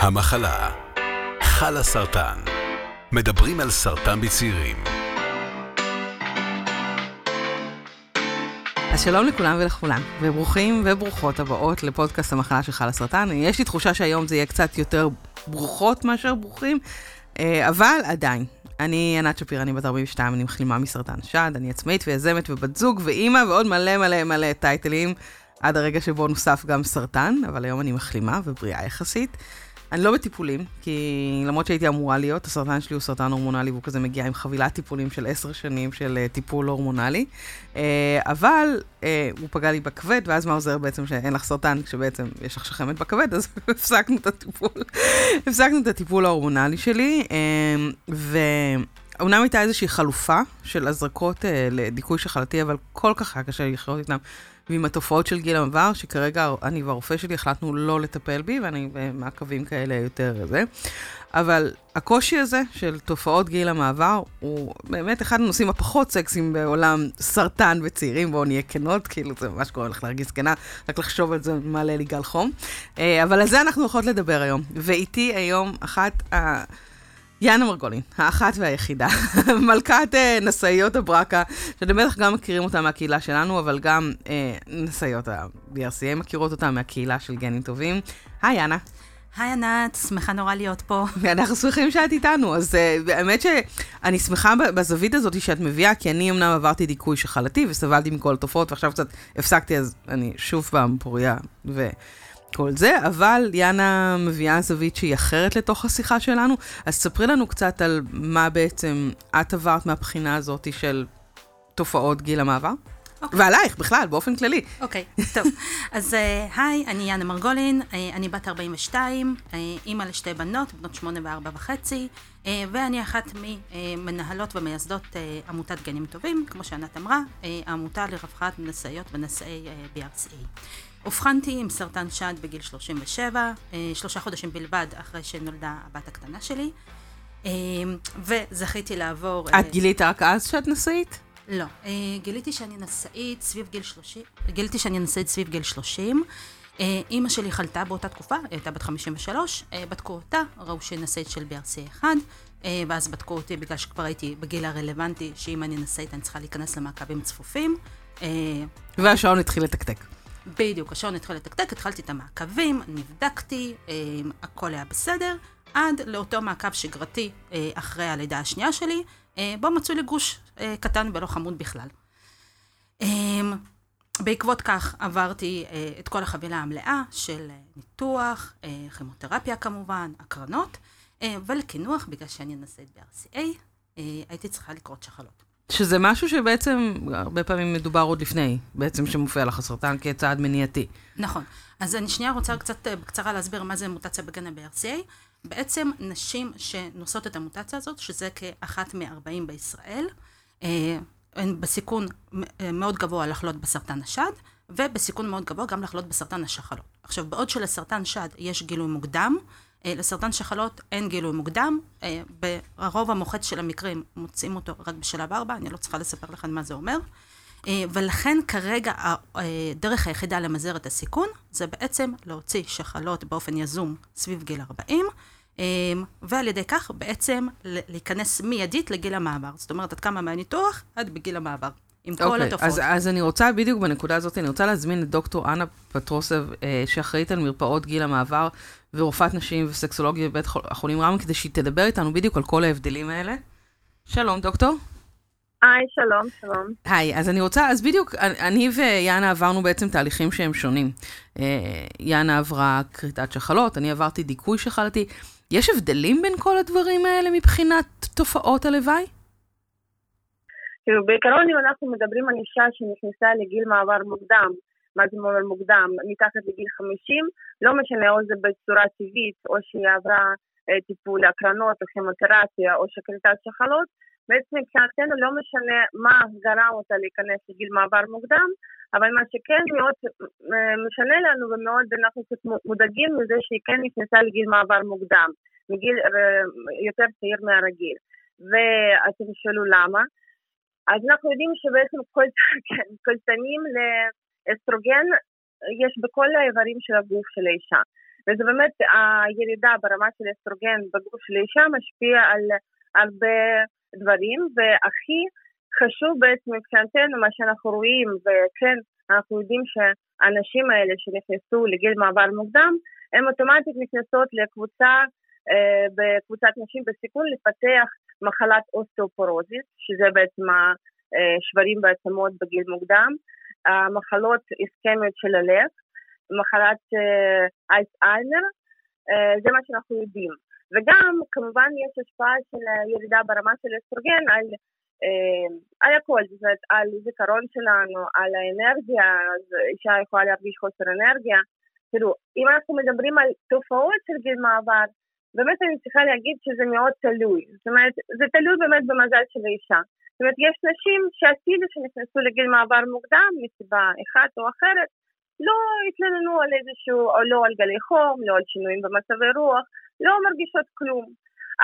המחלה חלה סרטן מדברים על סרטן בצעירים אז שלום לכולם ולכולן, וברוכים וברוכות הבאות לפודקאסט המחלה של חלה סרטן. יש לי תחושה שהיום זה יהיה קצת יותר ברוכות מאשר ברוכים, אה, אבל עדיין. אני ענת שפיר, אני בת 42, אני מחלימה מסרטן שד, אני עצמאית ויזמת ובת זוג ואימא ועוד מלא מלא מלא טייטלים, עד הרגע שבו נוסף גם סרטן, אבל היום אני מחלימה ובריאה יחסית. אני לא בטיפולים, כי למרות שהייתי אמורה להיות, הסרטן שלי הוא סרטן הורמונלי, והוא כזה מגיע עם חבילת טיפולים של עשר שנים של uh, טיפול הורמונלי. Uh, אבל uh, הוא פגע לי בכבד, ואז מה עוזר בעצם שאין לך סרטן, כשבעצם יש לך שחמת בכבד, אז הפסקנו את הטיפול. הפסקנו את הטיפול ההורמונלי שלי, uh, ואומנם הייתה איזושהי חלופה של הזרקות uh, לדיכוי שחלתי, אבל כל כך היה קשה לחיות איתם. ועם התופעות של גיל המעבר, שכרגע אני והרופא שלי החלטנו לא לטפל בי, ואני במעקבים כאלה יותר זה. אבל הקושי הזה של תופעות גיל המעבר הוא באמת אחד הנושאים הפחות סקסיים בעולם סרטן וצעירים, בואו נהיה כנות, כאילו זה ממש קורה לך להרגיש זקנה, רק לחשוב על זה מעלה לי גל חום. אה, אבל על זה אנחנו הולכות לדבר היום. ואיתי היום אחת ה... יאנה מרגולין, האחת והיחידה, מלכת אה, נשאיות הברקה, שאתם בטח גם מכירים אותה מהקהילה שלנו, אבל גם אה, נשאיות ה-BRCA מכירות אותה מהקהילה של גנים טובים. היי, יאנה. היי ענת, שמחה נורא להיות פה. אנחנו שמחים שאת איתנו, אז uh, האמת שאני שמחה בזווית הזאת שאת מביאה, כי אני אמנם עברתי דיכוי שחלתי וסבלתי מכל התופעות, ועכשיו קצת הפסקתי, אז אני שוב פעם פוריה. ו... כל זה, אבל יאנה מביאה זווית שהיא אחרת לתוך השיחה שלנו, אז ספרי לנו קצת על מה בעצם את עברת מהבחינה הזאת של תופעות גיל המעבר. Okay. אוקיי. ועלייך בכלל, באופן כללי. אוקיי, okay, טוב. אז אה, היי, uh, אני יאנה מרגולין, uh, אני בת 42, uh, אימא לשתי בנות, בנות שמונה וארבע וחצי, uh, ואני אחת ממנהלות ומייסדות uh, עמותת גנים טובים, כמו שענת אמרה, uh, העמותה לרווחת נשאיות ונשאי uh, BRCA. אובחנתי עם סרטן שד בגיל 37, אה, שלושה חודשים בלבד אחרי שנולדה הבת הקטנה שלי, אה, וזכיתי לעבור... את אה, גילית רק אז שאת נשאית? לא, גיליתי שאני נשאית סביב גיל 30, גיליתי שאני נשאית סביב גיל 30. אימא שלי חלתה באותה תקופה, היא הייתה בת 53, בדקו אותה, ראו שהיא נשאית של BRC1, ואז בדקו אותי בגלל שכבר הייתי בגיל הרלוונטי, שאם אני נשאית אני צריכה להיכנס למעקבים צפופים. והשעון התחיל לתקתק. בדיוק, השעון התחיל לתקתק, התחלתי את המעקבים, נבדקתי, אה, הכל היה בסדר, עד לאותו מעקב שגרתי אה, אחרי הלידה השנייה שלי, אה, בו מצאו לי גוש אה, קטן ולא חמוד בכלל. אה, בעקבות כך עברתי אה, את כל החבילה המלאה של אה, ניתוח, אה, כימותרפיה כמובן, הקרנות, אה, ולקינוח, בגלל שאני נשאת ב-RCA, אה, הייתי צריכה לקרות שחלות. שזה משהו שבעצם הרבה פעמים מדובר עוד לפני, בעצם שמופיע לך הסרטן כצעד מניעתי. נכון. אז אני שנייה רוצה קצת אה, בקצרה להסביר מה זה מוטציה בגן ה-BRCA. בעצם נשים שנושאות את המוטציה הזאת, שזה כאחת מ-40 בישראל, אה, הן בסיכון אה, מאוד גבוה לחלות בסרטן השד, ובסיכון מאוד גבוה גם לחלות בסרטן השחלות. עכשיו, בעוד שלסרטן שד יש גילוי מוקדם, לסרטן שחלות אין גילוי מוקדם, אה, ברוב המוחץ של המקרים מוצאים אותו רק בשלב 4, אני לא צריכה לספר לכם מה זה אומר. אה, ולכן כרגע הדרך היחידה למזער את הסיכון זה בעצם להוציא שחלות באופן יזום סביב גיל 40, ועל ידי כך בעצם להיכנס מיידית לגיל המעבר. זאת אומרת, עד כמה מהניתוח עד בגיל המעבר. עם okay, כל אוקיי, התופעות. אז, אז אני רוצה, בדיוק בנקודה הזאת, אני רוצה להזמין את דוקטור אנה פטרוסב, אה, שאחראית על מרפאות גיל המעבר ורופאת נשים וסקסולוגיה בבית החולים רמב"ם, כדי שהיא תדבר איתנו בדיוק על כל ההבדלים האלה. שלום, דוקטור. היי, שלום, שלום. היי, אז אני רוצה, אז בדיוק, אני ויאנה עברנו בעצם תהליכים שהם שונים. אה, יאנה עברה כריתת שחלות, אני עברתי דיכוי שחלתי. יש הבדלים בין כל הדברים האלה מבחינת תופעות הלוואי? כאילו, בעיקרון אם אנחנו מדברים על אישה שנכנסה לגיל מעבר מוקדם, מה זה מעבר מוקדם, מתחת לגיל 50, לא משנה או זה בצורה טבעית, או שהיא עברה אה, טיפול הקרנות או כימותרפיה או שכריתת שחלות, בעצם מבחינתנו לא משנה מה גרם אותה להיכנס לגיל מעבר מוקדם, אבל מה שכן מאוד אה, משנה לנו ומאוד אנחנו קצת מודאגים מזה שהיא כן נכנסה לגיל מעבר מוקדם, מגיל אה, יותר צעיר מהרגיל. ואתם תשאלו למה. אז אנחנו יודעים שבעצם קולטנים לאסטרוגן יש בכל האיברים של הגוף של האישה. וזה באמת הירידה ברמה של אסטרוגן בגוף של האישה משפיעה על הרבה דברים, והכי חשוב בעצם מבחינתנו מה שאנחנו רואים, וכן, אנחנו יודעים שהאנשים האלה שנכנסו לגיל מעבר מוקדם, הן אוטומטית נכנסות לקבוצה, אה, בקבוצת נשים בסיכון לפתח מחלת אוסטאופורוזיס, שזה בעצם השברים בעצמות בגיל מוקדם, המחלות איסקמיות של הלב, מחלת אייסאיימר, אה, זה מה שאנחנו יודעים. וגם כמובן יש השפעה של ירידה ברמה של אסטרוגן על, אה, על הכל, זאת אומרת על זיכרון שלנו, על האנרגיה, אז אישה יכולה להרגיש חוסר אנרגיה. תראו, אם אנחנו מדברים על תופעות של גיל מעבר, באמת אני צריכה להגיד שזה מאוד תלוי. זאת אומרת, זה תלוי באמת במזל של האישה. זאת אומרת, יש נשים שאפילו שנכנסו לגיל מעבר מוקדם מסיבה אחת או אחרת, לא התלוננו על איזשהו, או לא על גלי חום, לא על שינויים במצבי רוח, לא מרגישות כלום.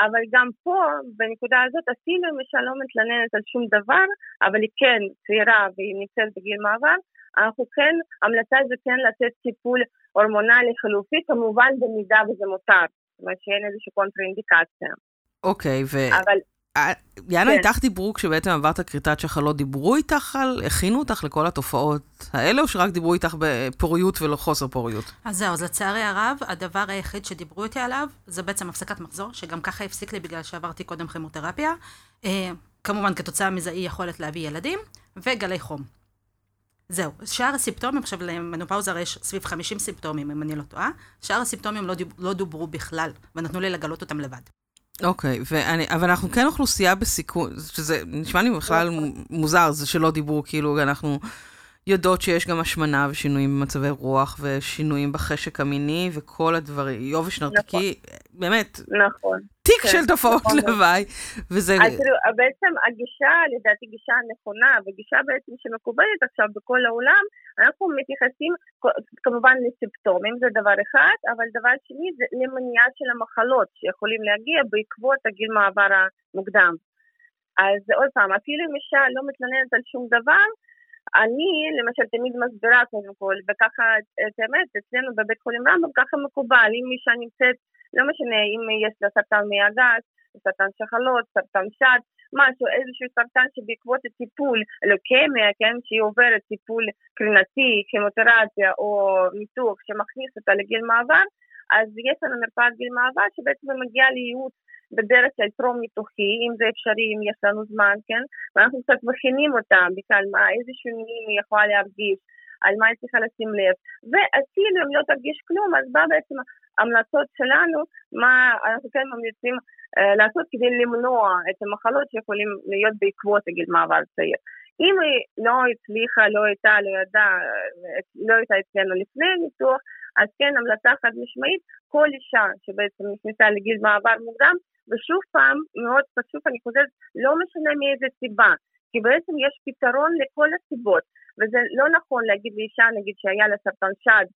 אבל גם פה, בנקודה הזאת, אפילו אם אישה לא מתלוננת על שום דבר, אבל היא כן צעירה והיא נמצאת בגיל מעבר, אנחנו כן, המלצה זה כן לתת טיפול הורמונלי חלופי, כמובן במידה וזה מותר. זאת אומרת שאין איזושהי קונטראינדיקציה. אוקיי, ו... אבל... אה, יאנה, כן. איתך דיברו כשבעצם עברת כריתת שחלות, דיברו איתך על, הכינו אותך לכל התופעות האלה, או שרק דיברו איתך בפוריות ולא חוסר פוריות? אז זהו, אז לצערי הרב, הדבר היחיד שדיברו איתי עליו, זה בעצם הפסקת מחזור, שגם ככה הפסיק לי בגלל שעברתי קודם כימותרפיה. אה, כמובן, כתוצאה מזה אי יכולת להביא ילדים, וגלי חום. זהו, שאר הסימפטומים, עכשיו למנופאוזה הרי יש סביב 50 סימפטומים, אם אני לא טועה, שאר הסימפטומים לא, דיב, לא דוברו בכלל, ונתנו לי לגלות אותם לבד. אוקיי, ואני, אבל אנחנו כן אוכלוסייה בסיכון, שזה נשמע לי בכלל מוזר, זה שלא דיברו, כאילו אנחנו יודעות שיש גם השמנה ושינויים במצבי רוח ושינויים בחשק המיני וכל הדברים, יובש נרתקי, באמת, נכון. תיק כן, של תופעות נכון. לוואי, וזה... אז תראו, בעצם הגישה, לדעתי גישה נכונה, וגישה בעצם שמקובלת עכשיו בכל העולם, אנחנו מתייחסים כמובן לסימפטומים, זה דבר אחד, אבל דבר שני זה למניעה של המחלות שיכולים להגיע בעקבות הגיל מעבר המוקדם. אז עוד פעם, אפילו אם אישה לא מתלוננת על שום דבר, אני למשל תמיד מסבירה קודם כל, וככה, את האמת, אצלנו בבית חולים רמב"ם ככה מקובל, אם אישה נמצאת, לא משנה אם יש לה סרטן מעי הגס, סרטן שחלות, סרטן שד, משהו, איזשהו סרטן שבעקבות הטיפול, לוקמיה, כן, שהיא עוברת טיפול קרינתי, כימותרפיה או ניתוח שמכניס אותה לגיל מעבר, אז יש לנו מרפאת גיל מעבר שבעצם מגיעה לייעוץ בדרך כלל טרום ניתוחי, אם זה אפשרי, אם יש לנו זמן, כן? ואנחנו קצת מכינים אותה בכלל, מה, איזה שינויים היא יכולה להרגיש, על מה היא צריכה לשים לב. ואפילו אם לא תרגיש כלום, אז בא בעצם המלצות שלנו, מה אנחנו כן ממליצים אה, לעשות כדי למנוע את המחלות שיכולים להיות בעקבות הגיל מעבר צעיר. אם היא לא הצליחה, לא הייתה, לא ידעה, אה, לא הייתה אצלנו לפני הניתוח, אז כן, המלצה חד משמעית, כל אישה שבעצם נכנסה לגיל מעבר מוקדם, ושוב פעם, מאוד פשוט, אני חושבת, לא משנה מאיזה סיבה, כי בעצם יש פתרון לכל הסיבות, וזה לא נכון להגיד לאישה, נגיד שהיה לה סרטן שד,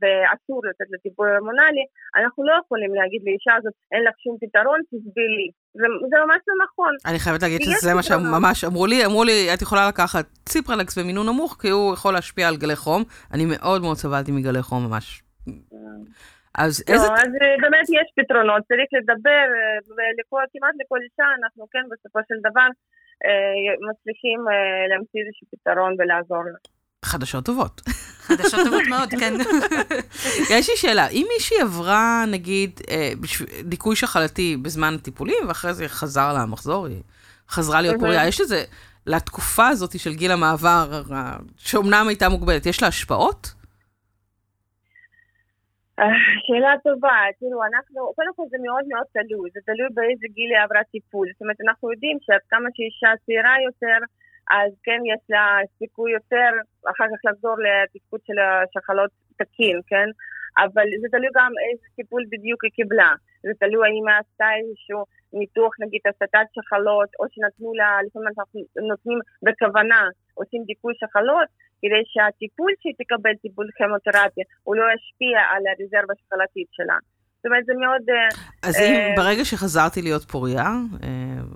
ואסור לתת לה טיפול הורמונלי, אנחנו לא יכולים להגיד לאישה הזאת, אין לך שום פתרון, תסבילי. זה, זה ממש לא נכון. אני חייבת להגיד שזה מה. שממש אמרו לי, אמרו לי, את יכולה לקחת ציפרלקס במינון נמוך, כי הוא יכול להשפיע על גלי חום. אני מאוד מאוד סבלתי מגלי חום ממש. אז איזה... לא, אז אה, באמת יש פתרונות, צריך לדבר, אה, ולכל, כמעט לכל אישה אנחנו כן בסופו של דבר אה, מצליחים אה, להמציא איזשהו פתרון ולעזור לה. חדשות טובות. חדשות טובות מאוד, כן. יש לי שאלה, אם מישהי עברה, נגיד, אה, דיכוי שחלתי בזמן הטיפולים, ואחרי זה חזר לה המחזור, היא חזרה להיות. פוריה, יש לזה, לתקופה הזאת של גיל המעבר, שאומנם הייתה מוגבלת, יש לה השפעות? אה, שאלה טובה, תראו, אנחנו, קודם כל זה מאוד מאוד תלוי, זה תלוי באיזה גיל היא עברה טיפול. זאת אומרת, אנחנו יודעים שעד כמה שאישה צעירה יותר, אז כן יש לה סיכוי יותר אחר כך לחזור לתפקוד של השחלות תקין, כן? אבל זה תלוי גם איזה טיפול בדיוק היא קיבלה. זה תלוי האם היא עשתה איזשהו ניתוח, נגיד הסטת שחלות, או שנתנו לה, לפעמים אנחנו נותנים בכוונה, עושים דיכוי שחלות, כדי שהטיפול שהיא תקבל, טיפול כימותרפיה, הוא לא ישפיע על הרזרבה השחלתית שלה. זאת אומרת, זה מאוד... אה, אז אם אה, ברגע שחזרתי להיות פוריה, אה,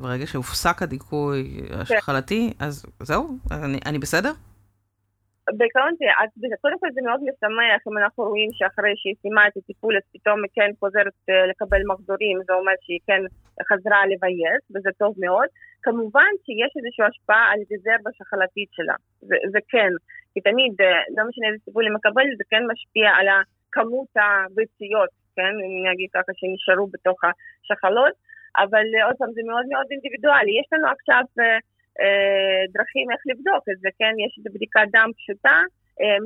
ברגע שהופסק הדיכוי השחלתי, אז זהו? אני אני בסדר? בעיקרון, קודם כל זה מאוד משמח אם אנחנו רואים שאחרי שהיא סיימה את הטיפול, אז פתאום היא כן חוזרת אה, לקבל מחזורים, זה אומר שהיא כן חזרה לבייס, וזה טוב מאוד. כמובן שיש איזושהי השפעה על רזרבה שחלתית שלה, זה, זה כן, כי תמיד, אה, לא משנה איזה טיפול היא מקבלת, זה כן משפיע על כמות הביציות, כן, אגיד ככה, שנשארו בתוך השחלות, אבל עוד פעם, זה מאוד מאוד אינדיבידואלי. יש לנו עכשיו... אה, דרכים איך לבדוק את זה, כן? יש את בדיקת דם פשוטה,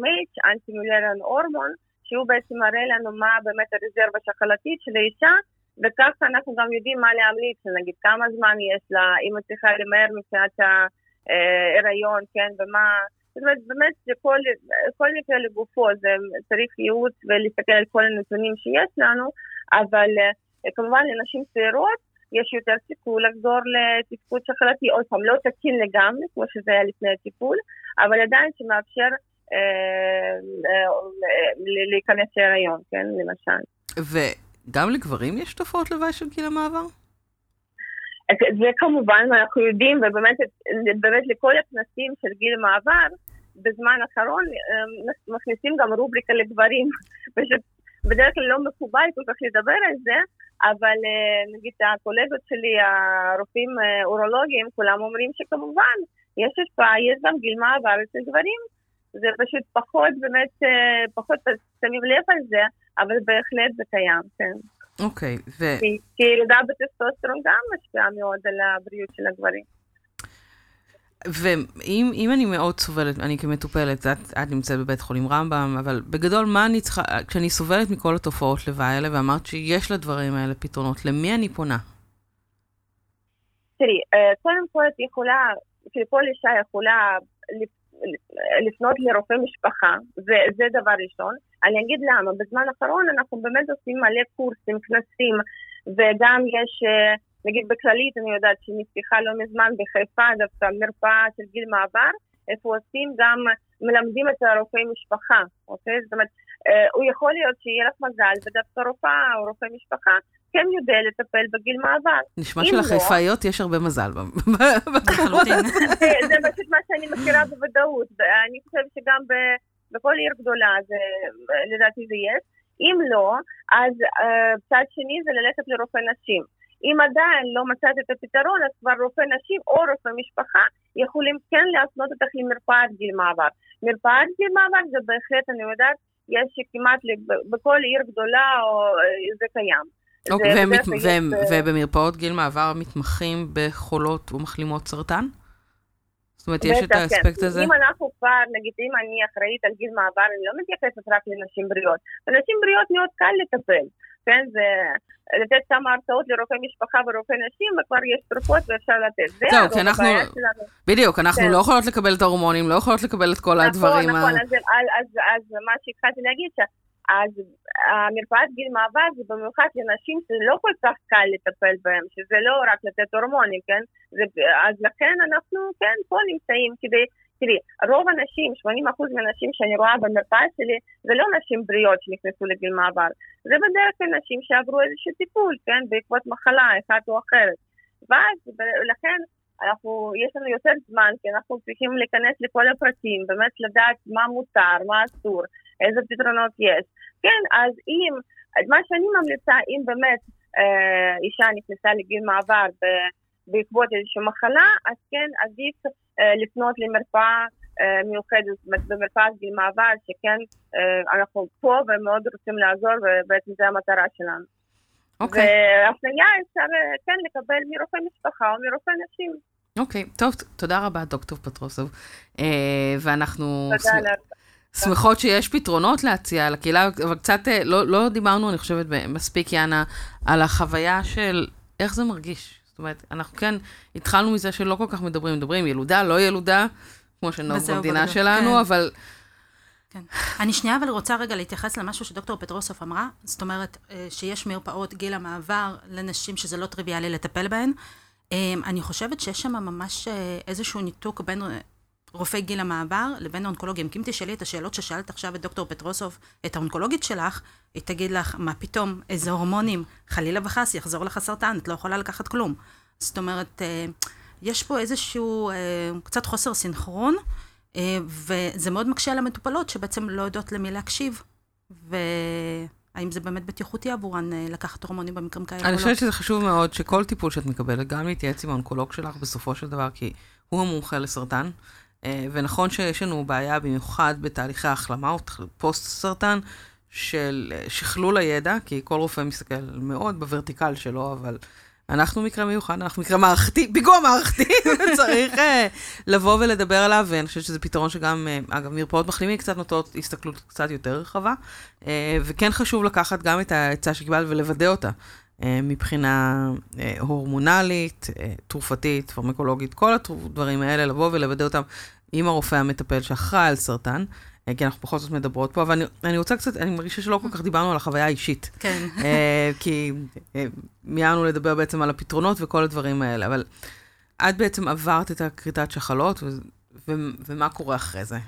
מייץ', אנטימולרן הורמון, שהוא בעצם מראה לנו מה באמת הרזרבה השחלתית של האישה, וככה אנחנו גם יודעים מה להמליץ, נגיד כמה זמן יש לה, אם היא צריכה למהר מבחינת ההיריון, כן, ומה... זאת אומרת, באמת זה כל, מקרה לגופו, זה צריך ייעוץ ולהסתכל על כל הנתונים שיש לנו, אבל אה, כמובן לנשים צעירות יש יותר סיכוי לחזור לתפקוד שחלתי, עוד פעם, לא תקין לגמרי, כמו שזה היה לפני הטיפול, אבל עדיין שמאפשר אה, אה, להיכנס להיריון, כן, למשל. וגם לגברים יש תופעות לוואי של גיל המעבר? זה כמובן, אנחנו יודעים, ובאמת באמת לכל הכנסים של גיל המעבר, בזמן האחרון מכניסים גם רובריקה לגברים, פשוט בדרך כלל לא מקובל כל כך לדבר על זה, אבל אה, נגיד הקולגות שלי, הרופאים אה, אורולוגיים, כולם אומרים שכמובן, יש השפעה, יש גם גיל מעבר אצל גברים. זה פשוט פחות באמת, אה, פחות שמים לב על זה, אבל בהחלט זה קיים, כן. אוקיי, ו... כי ירידה בטסטוסטרון גם משפיעה מאוד על הבריאות של הגברים. ואם אני מאוד סובלת, אני כמטופלת, את, את נמצאת בבית חולים רמב"ם, אבל בגדול, מה אני צריכה, כשאני סובלת מכל התופעות לוואי האלה, ואמרת שיש לדברים האלה פתרונות, למי אני פונה? תראי, אה, קודם כל את יכולה, כל אישה יכולה לפנות לרופא משפחה, זה, זה דבר ראשון. אני אגיד למה, בזמן האחרון אנחנו באמת עושים מלא קורסים, כנסים, וגם יש... אה, נגיד בכללית אני יודעת שנפתחה לא מזמן בחיפה דווקא מרפאה של גיל מעבר, איפה עושים גם, מלמדים את הרופאי משפחה, אוקיי? זאת אומרת, הוא יכול להיות שיהיה לך מזל ודווקא רופאה או רופא משפחה כן יודע לטפל בגיל מעבר. נשמע שלחיפאיות לא, יש הרבה מזל בחלוטין. זה פשוט מה שאני מכירה בוודאות. אני חושבת שגם בכל עיר גדולה, לדעתי זה יש. אם לא, אז uh, צד שני זה ללכת לרופא נשים. אם עדיין לא מצאת את הפתרון, אז כבר רופא נשים או רופא משפחה יכולים כן להפנות אותך למרפאת גיל מעבר. מרפאת גיל מעבר זה בהחלט, אני יודעת, יש כמעט בכל עיר גדולה, או, אה, זה קיים. אוקיי, והם, והם, והם, אה, ובמרפאות גיל מעבר מתמחים בחולות ומחלימות סרטן? זאת אומרת, יש את האספקט כן. הזה? אם אנחנו כבר, נגיד, אם אני אחראית על גיל מעבר, אני לא מתייחסת רק לנשים בריאות. לנשים בריאות מאוד קל לטפל. כן? זה לתת כמה הרצאות לרופאי משפחה ורופאי נשים, וכבר יש תרופות ואפשר לתת. זהו, כי אנחנו... בדיוק, אנחנו כן. לא יכולות לקבל את ההורמונים, לא יכולות לקבל את כל נכון, הדברים. נכון, נכון, אז מה שהתחלתי להגיד, אז המרפאת גיל מעבר זה במיוחד לנשים שזה לא כל כך קל לטפל בהם, שזה לא רק לתת הורמונים, כן? אז לכן אנחנו, כן, פה נמצאים כדי תראי, רוב הנשים, 80% מהנשים שאני רואה במרפאה שלי, זה לא נשים בריאות שנכנסו לגיל מעבר. זה בדרך כלל נשים שעברו איזשהו טיפול, כן, בעקבות מחלה אחת או אחרת. ואז, לכן, אנחנו, יש לנו יותר זמן, כי אנחנו צריכים להיכנס לכל הפרטים, באמת לדעת מה מותר, מה אסור, איזה פתרונות יש. כן, אז אם, מה שאני ממליצה, אם באמת אה, אישה נכנסה לגיל מעבר ב... בעקבות איזושהי מחלה, אז כן עדיף לפנות למרפאה אה, מיוחדת, במרפאת גיל מעבר, שכן אה, אנחנו פה ומאוד רוצים לעזור, ובעצם זו המטרה שלנו. אוקיי. Okay. והפניה אפשר כן לקבל מרופא משפחה או מרופא נשים. אוקיי, okay, טוב, תודה רבה, דוקטור פטרוסוב. ואנחנו... תודה שמ... שמחות שיש פתרונות להציע לקהילה, אבל קצת לא, לא דיברנו, אני חושבת, מספיק, יאנה, על החוויה של איך זה מרגיש זאת אומרת, אנחנו כן התחלנו מזה שלא כל כך מדברים, מדברים ילודה, לא ילודה, כמו שנהוג במדינה שלנו, כן. אבל... כן. אני שנייה אבל רוצה רגע להתייחס למשהו שדוקטור פטרוסוף אמרה, זאת אומרת אה, שיש מרפאות גיל המעבר לנשים שזה לא טריוויאלי לטפל בהן. אה, אני חושבת שיש שם ממש אה, איזשהו ניתוק בין רופאי גיל המעבר לבין האונקולוגים. כי אם תשאלי את השאלות ששאלת עכשיו את דוקטור פטרוסוב, את האונקולוגית שלך, היא תגיד לך, מה פתאום, איזה הורמונים, חלילה וחס, יחזור לך סרטן, את לא יכולה לקחת כלום. זאת אומרת, אה, יש פה איזשהו אה, קצת חוסר סינכרון, אה, וזה מאוד מקשה על המטופלות שבעצם לא יודעות למי להקשיב, והאם זה באמת בטיחותי עבורן לקחת הורמונים במקרים כאלה או לא. אני חושבת שזה חשוב מאוד שכל טיפול שאת מקבלת, גם להתייעץ עם האונקולוג שלך בסופו של דבר, כי הוא המומחה לסרטן. אה, ונכון שיש לנו בעיה במיוחד בתהליכי ההחלמה או פוסט-סרטן של אה, שכלול הידע, כי כל רופא מסתכל מאוד בוורטיקל שלו, אבל אנחנו מקרה מיוחד, אנחנו מקרה מערכתי, פיגוע מערכתי, וצריך uh, לבוא ולדבר עליו, ואני חושבת שזה פתרון שגם, אגב, מרפאות מחלימים קצת נוטות הסתכלות קצת יותר רחבה, וכן חשוב לקחת גם את העצה שקיבלת ולוודא אותה. Uh, מבחינה uh, הורמונלית, uh, תרופתית, פרמקולוגית, כל הדברים האלה, לבוא ולוודא אותם עם הרופא המטפל שאחראי על סרטן. אה, כי אנחנו בכל זאת מדברות פה, אבל אני, אני רוצה קצת, אני מרגישה שלא כל כך דיברנו על החוויה האישית. כן. כי מיהרנו לדבר בעצם על הפתרונות וכל הדברים האלה, אבל את בעצם עברת את הכריתת שחלות, ו- ו- ומה קורה אחרי זה?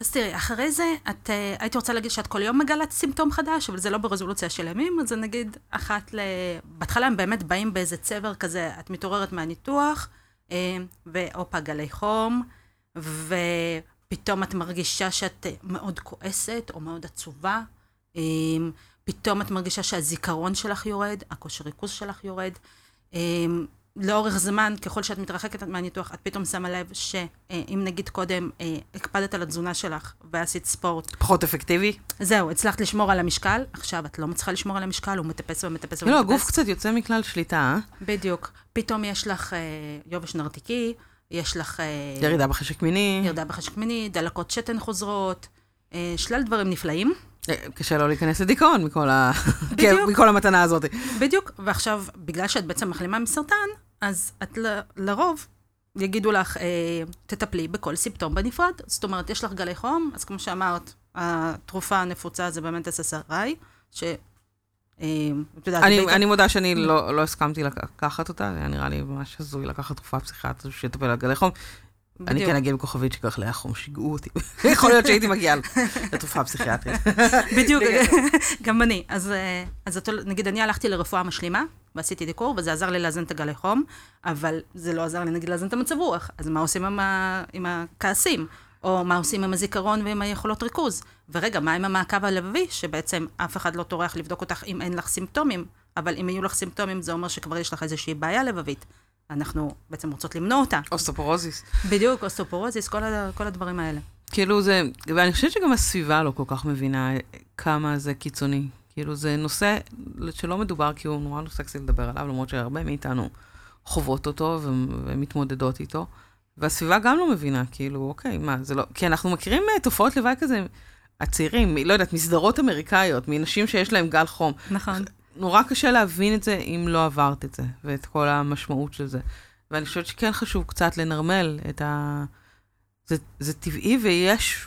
אז תראי, אחרי זה, את, uh, הייתי רוצה להגיד שאת כל יום מגלת סימפטום חדש, אבל זה לא ברזולוציה של ימים, אז נגיד אחת ל... בהתחלה הם באמת באים באיזה צבר כזה, את מתעוררת מהניתוח, uh, והופה, גלי חום, ו... פתאום את מרגישה שאת מאוד כועסת או מאוד עצובה, פתאום את מרגישה שהזיכרון שלך יורד, הכושר ריכוז שלך יורד. לאורך זמן, ככל שאת מתרחקת מהניתוח, את פתאום שמה לב שאם נגיד קודם אה, הקפדת על התזונה שלך ועשית ספורט. פחות אפקטיבי? זהו, הצלחת לשמור על המשקל, עכשיו את לא מצליחה לשמור על המשקל, הוא מטפס ומטפס ומטפס. לא, הגוף קצת יוצא מכלל שליטה, אה? בדיוק. פתאום יש לך אה, יובש נרתיקי, יש לך... אה, ירידה בחשק מיני. ירידה בחשק מיני, דלקות שתן חוזרות, אה, שלל דברים נפלאים. אה, קשה לא להיכנס לדיכאון מכל, ה... מכל המתנה הזאת. בדיוק, ועכשיו, בגלל שאת בעצם מחלימה מסרטן, אז את ל... לרוב יגידו לך, תטפלי בכל סימפטום בנפרד. זאת אומרת, יש לך גלי חום, אז כמו שאמרת, התרופה הנפוצה זה באמת SSRI, ש... אני, אני מודה שאני לא, לא הסכמתי לקחת אותה, זה היה נראה לי ממש הזוי לקחת תרופה פסיכיאטרית שתטפל על גלי חום. בדיוק. אני כן אגיד בכוכבית שכך לאה חום, שיגעו אותי. יכול להיות שהייתי מגיעה לתרופה הפסיכיאטרית. בדיוק, גם אני. אז, אה, אז נגיד, אני הלכתי לרפואה משלימה, ועשיתי דיקור, וזה עזר לי לאזן את הגלי חום, אבל זה לא עזר לי, נגיד, לאזן את המצב רוח. אז מה עושים עם, ה, עם הכעסים? או מה עושים עם הזיכרון ועם היכולות ריכוז. ורגע, מה עם המעקב הלבבי, שבעצם אף אחד לא טורח לבדוק אותך אם אין לך סימפטומים, אבל אם יהיו לך סימפטומים, זה אומר שכבר יש לך איזושהי בעיה לבבית. אנחנו בעצם רוצות למנוע אותה. אוסטופורוזיס. בדיוק, אוסטופורוזיס, כל, ה, כל הדברים האלה. כאילו זה, ואני חושבת שגם הסביבה לא כל כך מבינה כמה זה קיצוני. כאילו זה נושא שלא מדובר, כי הוא נורא לא סקסי לדבר עליו, למרות שהרבה מאיתנו חוות אותו ומתמודדות איתו. והסביבה גם לא מבינה, כאילו, אוקיי, מה, זה לא... כי אנחנו מכירים uh, תופעות לוואי כזה, הצעירים, לא יודעת, מסדרות אמריקאיות, מנשים שיש להם גל חום. נכון. נורא קשה להבין את זה אם לא עברת את זה, ואת כל המשמעות של זה. ואני חושבת שכן חשוב קצת לנרמל את ה... זה, זה טבעי ויש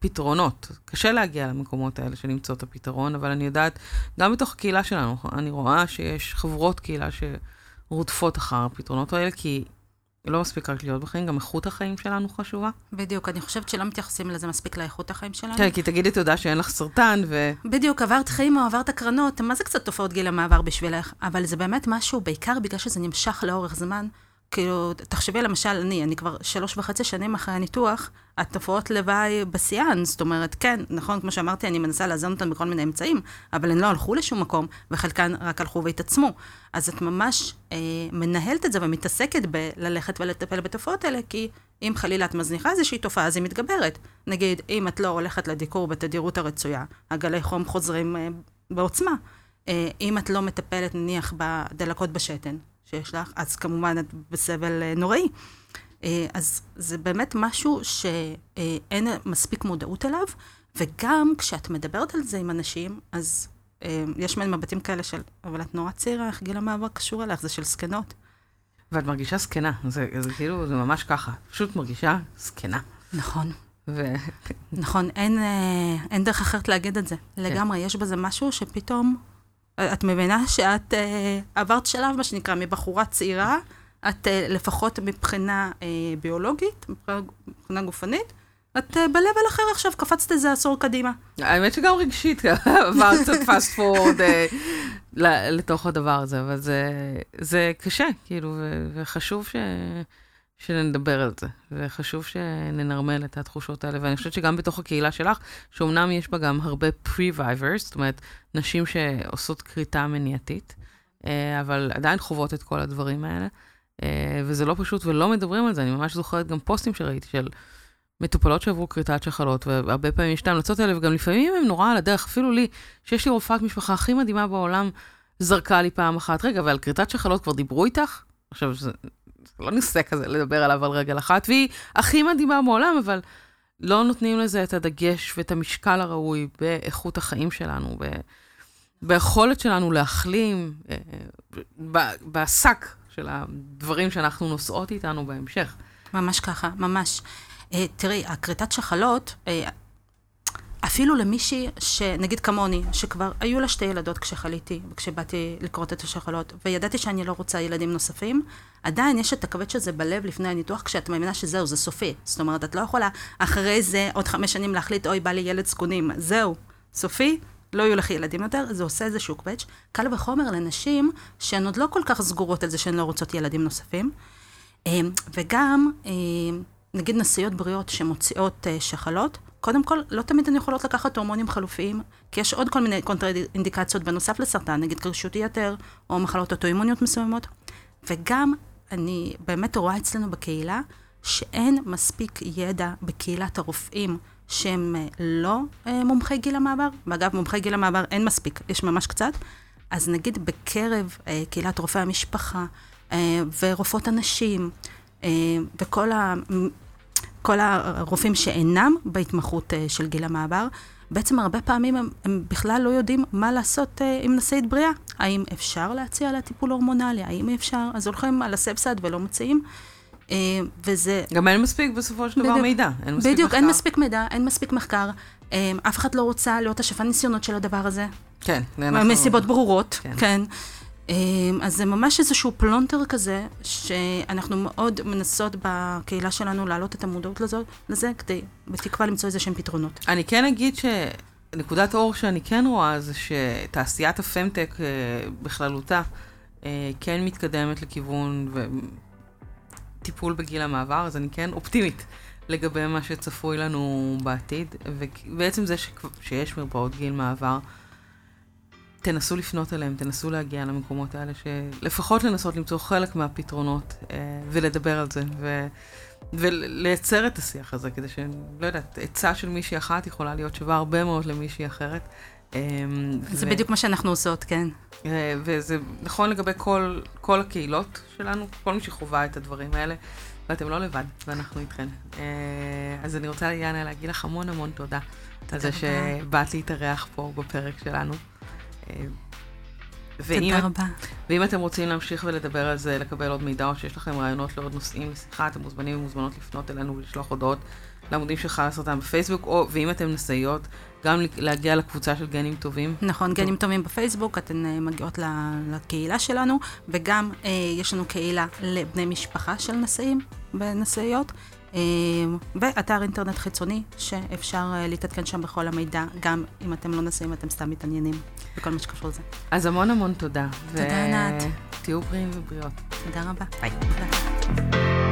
פתרונות. קשה להגיע למקומות האלה של למצוא את הפתרון, אבל אני יודעת, גם בתוך הקהילה שלנו, אני רואה שיש חברות קהילה שרודפות אחר הפתרונות האלה, כי לא מספיק רק להיות בחיים, גם איכות החיים שלנו חשובה. בדיוק, אני חושבת שלא מתייחסים לזה מספיק לאיכות החיים שלנו. כן, כי תגידי תודה שאין לך סרטן ו... בדיוק, עברת חיים או עברת הקרנות, מה זה קצת תופעות גיל המעבר בשבילך? אבל זה באמת משהו, בעיקר בגלל שזה נמשך לאורך זמן. כאילו, תחשבי למשל, אני, אני כבר שלוש וחצי שנים אחרי הניתוח, התופעות לוואי בשיאן, זאת אומרת, כן, נכון, כמו שאמרתי, אני מנסה לאזן אותן בכל מיני אמצעים, אבל הן לא הלכו לשום מקום, וחלקן רק הלכו והתעצמו. אז את ממש אה, מנהלת את זה ומתעסקת בללכת ולטפל בתופעות האלה, כי אם חלילה את מזניחה איזושהי תופעה, אז היא מתגברת. נגיד, אם את לא הולכת לדיקור בתדירות הרצויה, הגלי חום חוזרים אה, בעוצמה. אה, אם את לא מטפלת, נניח, בדלקות בשתן, שיש לך, אז כמובן את בסבל אה, נוראי. אה, אז זה באמת משהו שאין מספיק מודעות אליו, וגם כשאת מדברת על זה עם אנשים, אז אה, יש מעין מבטים כאלה של, אבל את נורא צעירה, איך גיל המעבר קשור אלייך? זה של זקנות. ואת מרגישה זקנה, זה, זה כאילו, זה ממש ככה, פשוט מרגישה זקנה. נכון. ו... נכון, אין, אין דרך אחרת להגיד את זה. כן. לגמרי, יש בזה משהו שפתאום את מבינה שאת uh, עברת שלב, מה שנקרא, מבחורה צעירה, את uh, לפחות מבחינה uh, ביולוגית, מבחינה גופנית, את uh, ב-level אחר עכשיו, קפצת איזה עשור קדימה. האמת שגם רגשית, עברת קצת פאסט פורד לתוך הדבר הזה, אבל זה, זה קשה, כאילו, וחשוב ש... שנדבר על זה, וחשוב שננרמל את התחושות האלה, ואני חושבת שגם בתוך הקהילה שלך, שאומנם יש בה גם הרבה pre-vivers, זאת אומרת, נשים שעושות כריתה מניעתית, אה, אבל עדיין חוות את כל הדברים האלה, אה, וזה לא פשוט ולא מדברים על זה, אני ממש זוכרת גם פוסטים שראיתי של מטופלות שעברו כריתת שחלות, והרבה פעמים יש את ההמלצות האלה, וגם לפעמים הם נורא על הדרך, אפילו לי, שיש לי רופאת משפחה הכי מדהימה בעולם, זרקה לי פעם אחת, רגע, ועל כריתת שחלות כבר דיברו איתך? עכשיו, זה לא נושא כזה לדבר עליו על רגל אחת, והיא הכי מדהימה בעולם, אבל לא נותנים לזה את הדגש ואת המשקל הראוי באיכות החיים שלנו, ב... ביכולת שלנו להחלים, אה, בשק של הדברים שאנחנו נושאות איתנו בהמשך. ממש ככה, ממש. אה, תראי, הכריתת שחלות, אה, אפילו למישהי שנגיד כמוני, שכבר היו לה שתי ילדות כשחליתי, כשבאתי לכרות את השחלות, וידעתי שאני לא רוצה ילדים נוספים, עדיין יש את הכבד שזה בלב לפני הניתוח, כשאת מאמינה שזהו, זה סופי. זאת אומרת, את לא יכולה אחרי זה עוד חמש שנים להחליט, אוי, בא לי ילד זקונים. זהו, סופי, לא יהיו לך ילדים יותר, זה עושה איזשהו קווץ'. קל וחומר לנשים שהן עוד לא כל כך סגורות על זה שהן לא רוצות ילדים נוספים. אה, וגם, נגיד נשאיות בריאות שמוציאות שחלות, קודם כל, לא תמיד הן יכולות לקחת הורמונים חלופיים, כי יש עוד כל מיני קונטראינדיקציות בנוסף לסרטן, נגיד קרישות יתר, או מחלות אוטואימוניות מסוימות. וגם, אני באמת רואה אצלנו בקהילה, שאין מספיק ידע בקהילת הרופאים שהם אה, לא אה, מומחי גיל המעבר. ואגב, מומחי גיל המעבר אין מספיק, יש ממש קצת. אז נגיד בקרב אה, קהילת רופאי המשפחה אה, ורופאות הנשים, אה, וכל ה... כל הרופאים שאינם בהתמחות אה, של גיל המעבר, בעצם הרבה פעמים הם, הם בכלל לא יודעים מה לעשות uh, עם נשאית בריאה. האם אפשר להציע לה טיפול הורמונלי? האם אפשר? אז הולכים על הסבסד ולא מציעים. Uh, וזה... גם אין מספיק בסופו של דבר מידע. אין מספיק בדיוק, מחקר. אין מספיק מידע, אין מספיק מחקר. Um, אף אחד לא רוצה להיות השפע ניסיונות של הדבר הזה. כן. מסיבות ברורות, כן. כן. אמ, אז זה ממש איזשהו פלונטר כזה, שאנחנו מאוד מנסות בקהילה שלנו להעלות את המודעות לזאת, לזה, כדי בתקווה למצוא איזה שהם פתרונות. אני כן אגיד שנקודת אור שאני כן רואה זה שתעשיית הפמטק אה, בכללותה אה, כן מתקדמת לכיוון טיפול בגיל המעבר, אז אני כן אופטימית לגבי מה שצפוי לנו בעתיד, ובעצם זה שיש מרפאות גיל מעבר. תנסו לפנות אליהם, תנסו להגיע למקומות האלה, שלפחות לנסות למצוא חלק מהפתרונות אה, ולדבר על זה, ו, ולייצר את השיח הזה, כדי ש... לא יודעת, עצה של מישהי אחת יכולה להיות שווה הרבה מאוד למישהי אחרת. אה, זה ו... בדיוק מה שאנחנו עושות, כן. אה, וזה נכון לגבי כל, כל הקהילות שלנו, כל מי שחווה את הדברים האלה, ואתם לא לבד, ואנחנו איתכן. אה, אז אני רוצה, יאנה, להגיד לך המון המון תודה. תודה על זה שבאת להתארח פה בפרק שלנו. תודה רבה. ואם אתם רוצים להמשיך ולדבר על זה, לקבל עוד מידע, או שיש לכם רעיונות לעוד נושאים לשיחה, אתם מוזמנים ומוזמנות לפנות אלינו ולשלוח הודעות לעמודים של חלאס סרטן בפייסבוק, או, ואם אתם נשאיות, גם להגיע לקבוצה של גנים טובים. נכון, גנים טובים בפייסבוק, אתן אה, מגיעות לקהילה שלנו, וגם אה, יש לנו קהילה לבני משפחה של נשאים ונשאיות. אמ, ואתר אינטרנט חיצוני, שאפשר אה, להתעדכן שם בכל המידע, גם אם אתם לא נשואים, אתם סתם מתעניינים בכל מה שקשור לזה. אז המון המון תודה. תודה, ענת. ותהיו בריאים ובריאות. תודה רבה. ביי. תודה.